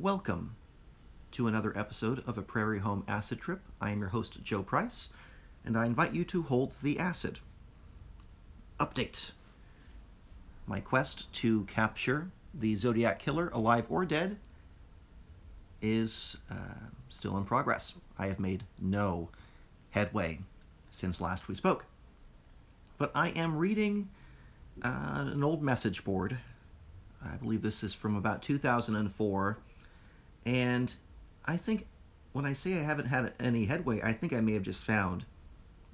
Welcome to another episode of A Prairie Home Acid Trip. I am your host, Joe Price, and I invite you to hold the acid. Update My quest to capture the Zodiac Killer, alive or dead, is uh, still in progress. I have made no headway since last we spoke. But I am reading uh, an old message board. I believe this is from about 2004. And I think when I say I haven't had any headway, I think I may have just found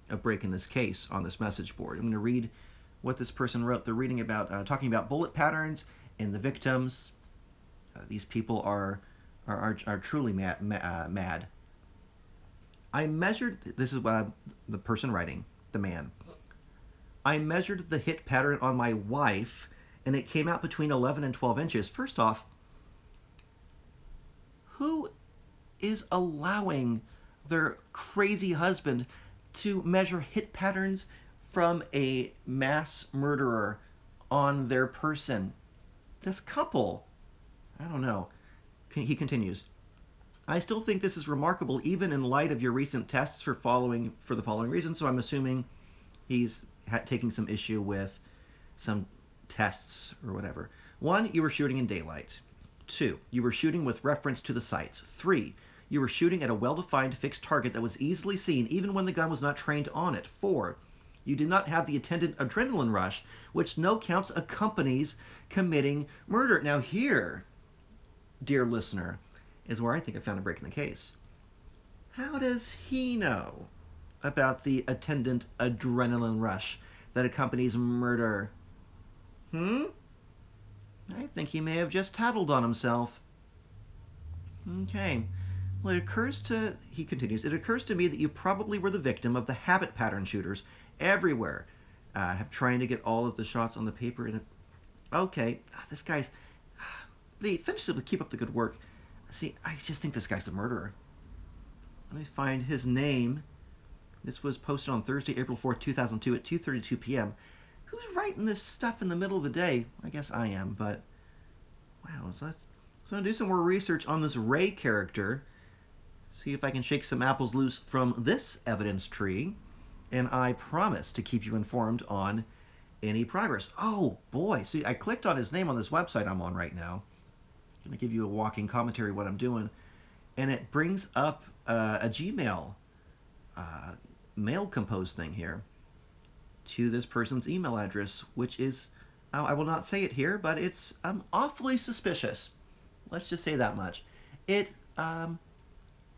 a break in this case on this message board. I'm going to read what this person wrote. They're reading about, uh, talking about bullet patterns and the victims. Uh, these people are are, are, are truly mad, uh, mad. I measured, this is uh, the person writing, the man. I measured the hit pattern on my wife, and it came out between 11 and 12 inches. First off, who is allowing their crazy husband to measure hit patterns from a mass murderer on their person? This couple, I don't know. He continues. I still think this is remarkable, even in light of your recent tests for following for the following reasons. So I'm assuming he's taking some issue with some tests or whatever. One, you were shooting in daylight. Two, you were shooting with reference to the sights. Three, you were shooting at a well-defined fixed target that was easily seen even when the gun was not trained on it. Four, you did not have the attendant adrenaline rush, which no counts accompanies committing murder. Now here, dear listener, is where I think I found a break in the case. How does he know about the attendant adrenaline rush that accompanies murder? Hmm? I think he may have just tattled on himself. Okay. Well, it occurs to, he continues, it occurs to me that you probably were the victim of the habit pattern shooters everywhere. Uh, have trying to get all of the shots on the paper in a, okay, ah, this guy's, Lee, finish it, keep up the good work. See, I just think this guy's the murderer. Let me find his name. This was posted on Thursday, April 4th, 2002 at 2.32 p.m. Who's writing this stuff in the middle of the day? I guess I am, but wow. So, so I'm going to do some more research on this Ray character. See if I can shake some apples loose from this evidence tree. And I promise to keep you informed on any progress. Oh boy, see, I clicked on his name on this website I'm on right now I'm to give you a walking commentary what I'm doing. And it brings up uh, a Gmail uh, mail compose thing here to this person's email address, which is, I will not say it here, but it's um, awfully suspicious. Let's just say that much. It um,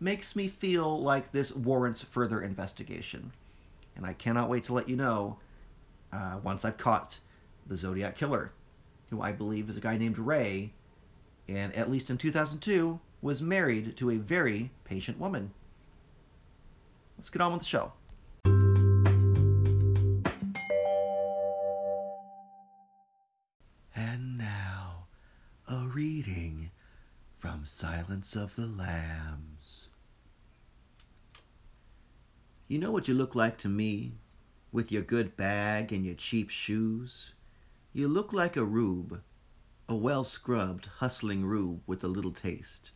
makes me feel like this warrants further investigation. And I cannot wait to let you know uh, once I've caught the Zodiac Killer, who I believe is a guy named Ray, and at least in 2002 was married to a very patient woman. Let's get on with the show. And now, a reading from Silence of the Lambs. You know what you look like to me, with your good bag and your cheap shoes? You look like a rube a well scrubbed, hustling rube with a little taste.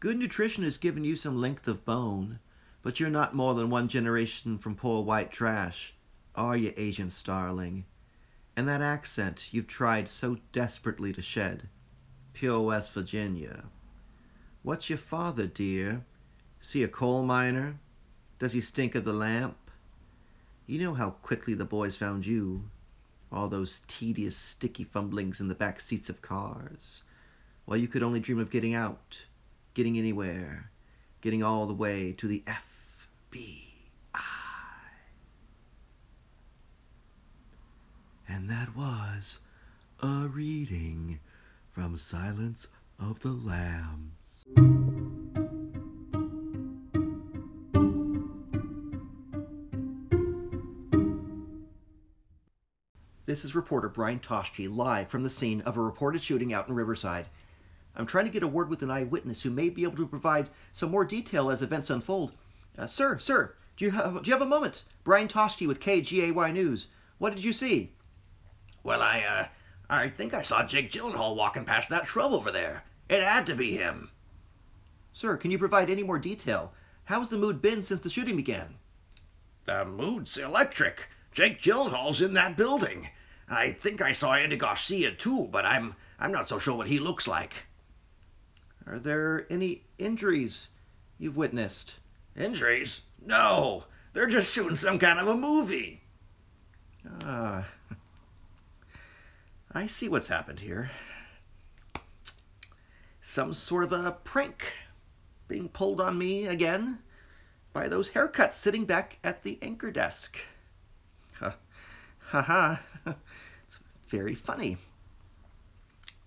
Good nutrition has given you some length of bone, but you're not more than one generation from poor white trash, are you, Agent Starling? And that accent you've tried so desperately to shed, pure West Virginia. What's your father, dear? See a coal miner? Does he stink of the lamp? You know how quickly the boys found you all those tedious, sticky fumblings in the back seats of cars, while you could only dream of getting out, getting anywhere, getting all the way to the FBI. And that was a reading from Silence of the Lambs. This is reporter Brian Toshke live from the scene of a reported shooting out in Riverside. I'm trying to get a word with an eyewitness who may be able to provide some more detail as events unfold. Uh, sir, sir, do you have do you have a moment? Brian Toshke with KGAY News. What did you see? Well, I uh, I think I saw Jake Gyllenhaal walking past that shrub over there. It had to be him. Sir, can you provide any more detail? How's the mood been since the shooting began? The mood's electric. Jake Gyllenhaal's in that building. I think I saw Andy Garcia too, but I'm I'm not so sure what he looks like. Are there any injuries you've witnessed? Injuries? No. They're just shooting some kind of a movie. Ah. I see what's happened here. Some sort of a prank being pulled on me again by those haircuts sitting back at the anchor desk. Ha ha. It's very funny.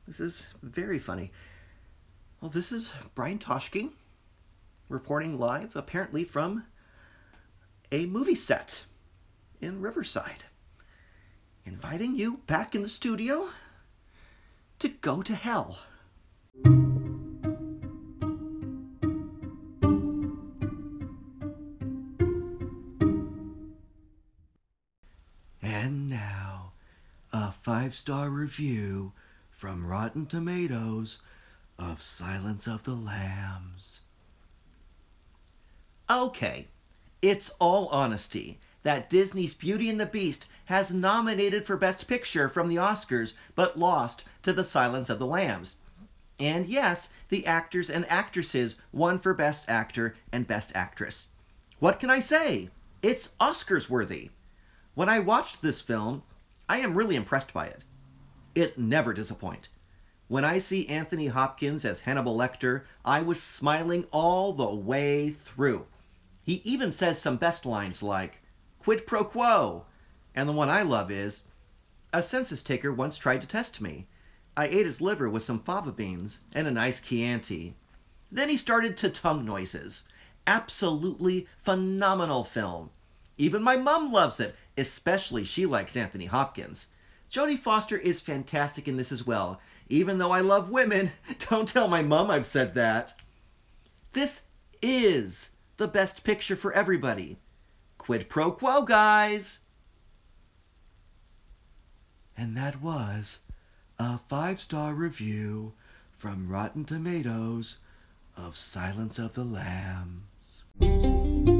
This is very funny. Well, this is Brian Toshke reporting live, apparently from a movie set in Riverside, inviting you back in the studio to go to hell. Star review from Rotten Tomatoes of Silence of the Lambs. Okay, it's all honesty that Disney's Beauty and the Beast has nominated for Best Picture from the Oscars but lost to The Silence of the Lambs. And yes, the actors and actresses won for Best Actor and Best Actress. What can I say? It's Oscars worthy. When I watched this film, I am really impressed by it. It never disappoints. When I see Anthony Hopkins as Hannibal Lecter, I was smiling all the way through. He even says some best lines like, quid pro quo. And the one I love is, a census taker once tried to test me. I ate his liver with some fava beans and a nice Chianti. Then he started to tongue noises. Absolutely phenomenal film. Even my mum loves it, especially she likes Anthony Hopkins. Jodie Foster is fantastic in this as well. Even though I love women, don't tell my mum I've said that. This is the best picture for everybody. Quid pro quo, guys! And that was a five star review from Rotten Tomatoes of Silence of the Lambs.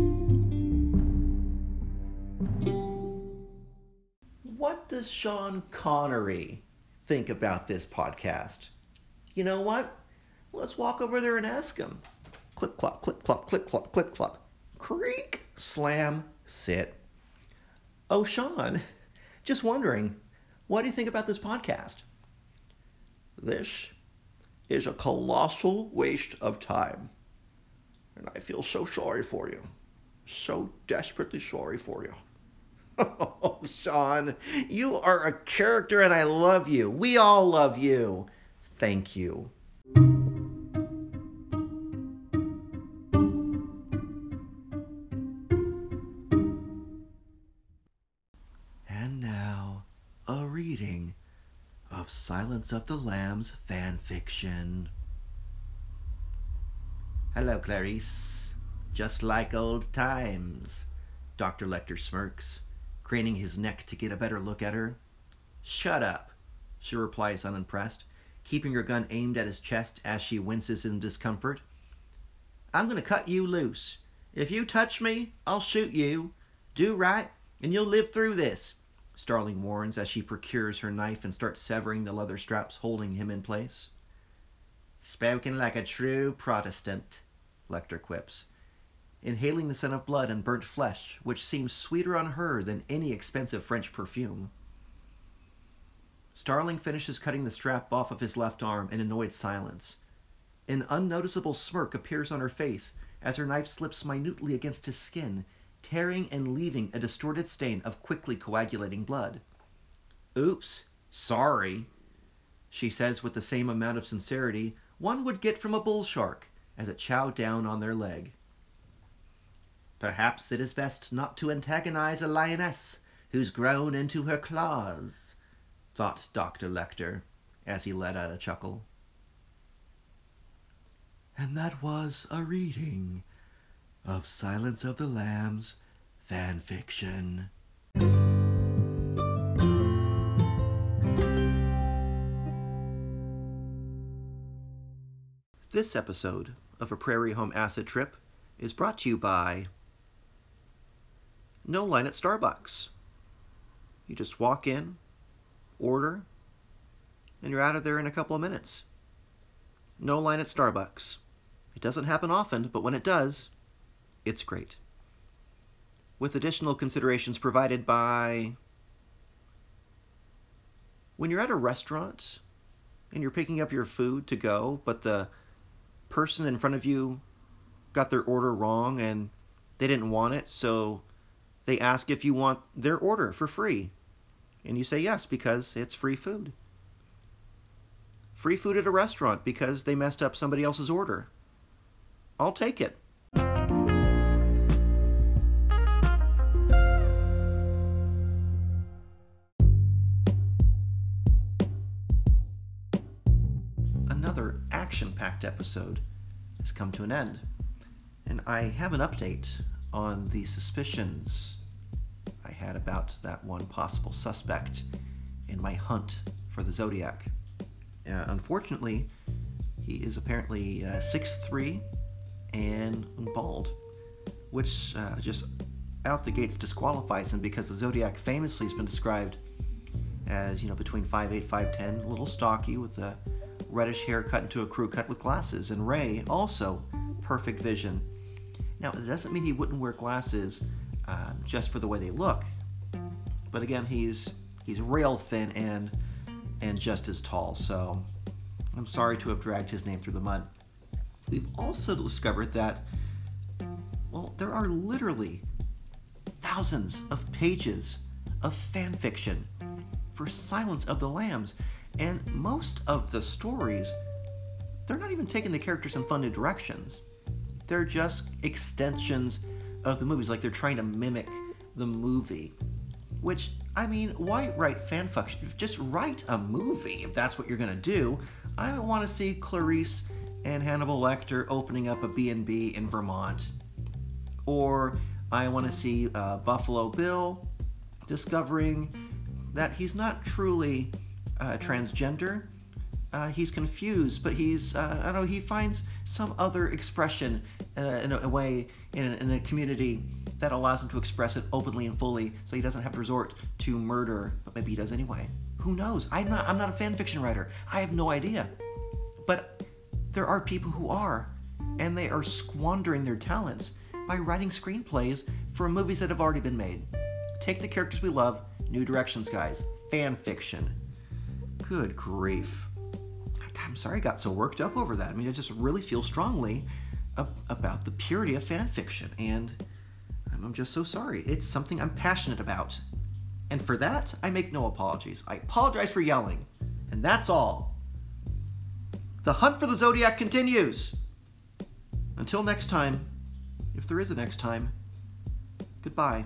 What does Sean Connery think about this podcast? You know what? Let's walk over there and ask him. Clip clop, clip clop, clip clop, clip clop. Creak, slam, sit. Oh, Sean, just wondering, what do you think about this podcast? This is a colossal waste of time. And I feel so sorry for you. So desperately sorry for you. Oh, Sean, you are a character and I love you. We all love you. Thank you. And now, a reading of Silence of the Lambs fan fiction. Hello, Clarice. Just like old times. Dr. Lecter smirks, craning his neck to get a better look at her. Shut up, she replies unimpressed, keeping her gun aimed at his chest as she winces in discomfort. I'm going to cut you loose. If you touch me, I'll shoot you. Do right, and you'll live through this. Starling warns as she procures her knife and starts severing the leather straps holding him in place. Spoken like a true Protestant, Lecter quips, inhaling the scent of blood and burnt flesh, which seems sweeter on her than any expensive French perfume. Starling finishes cutting the strap off of his left arm in annoyed silence. An unnoticeable smirk appears on her face as her knife slips minutely against his skin, tearing and leaving a distorted stain of quickly coagulating blood. Oops, sorry, she says with the same amount of sincerity one would get from a bull shark as it chowed down on their leg. Perhaps it is best not to antagonize a lioness who's grown into her claws, thought Dr. Lecter as he let out a chuckle. And that was a reading of Silence of the Lambs fan fiction. This episode of A Prairie Home Acid Trip is brought to you by No Line at Starbucks. You just walk in, order, and you're out of there in a couple of minutes. No line at Starbucks. It doesn't happen often, but when it does, it's great. With additional considerations provided by when you're at a restaurant and you're picking up your food to go, but the person in front of you got their order wrong and they didn't want it, so they ask if you want their order for free. And you say yes because it's free food. Free food at a restaurant because they messed up somebody else's order. I'll take it. Another action packed episode has come to an end, and I have an update on the suspicions I had about that one possible suspect in my hunt for the Zodiac. Uh, unfortunately, he is apparently uh, 6'3 and bald, which uh, just out the gates disqualifies him because the Zodiac famously has been described as, you know, between 5'8, 5'10, a little stocky with a reddish hair cut into a crew cut with glasses. And Ray, also perfect vision. Now, it doesn't mean he wouldn't wear glasses uh, just for the way they look. But again, he's he's rail thin and and just as tall. So I'm sorry to have dragged his name through the mud. We've also discovered that well, there are literally thousands of pages of fan fiction for Silence of the Lambs, and most of the stories they're not even taking the characters in fun new directions. They're just extensions of the movies, like they're trying to mimic the movie. Which, I mean, why write fan fiction? Just write a movie if that's what you're gonna do. I want to see Clarice and Hannibal Lecter opening up a B&B in Vermont, or I want to see uh, Buffalo Bill discovering that he's not truly uh, transgender. Uh, he's confused, but he's uh, I don't know he finds some other expression uh, in a, a, way in a, in a community that allows him to express it openly and fully, so he doesn't have to resort to murder. But maybe he does anyway. Who knows? I'm not I'm not a fan fiction writer. I have no idea. But there are people who are, and they are squandering their talents by writing screenplays for movies that have already been made. Take the characters we love, new directions, guys. Fan fiction. Good grief. I'm sorry I got so worked up over that. I mean, I just really feel strongly about the purity of fan fiction, and I'm just so sorry. It's something I'm passionate about. And for that, I make no apologies. I apologize for yelling, and that's all. The hunt for the Zodiac continues. Until next time, if there is a next time, goodbye.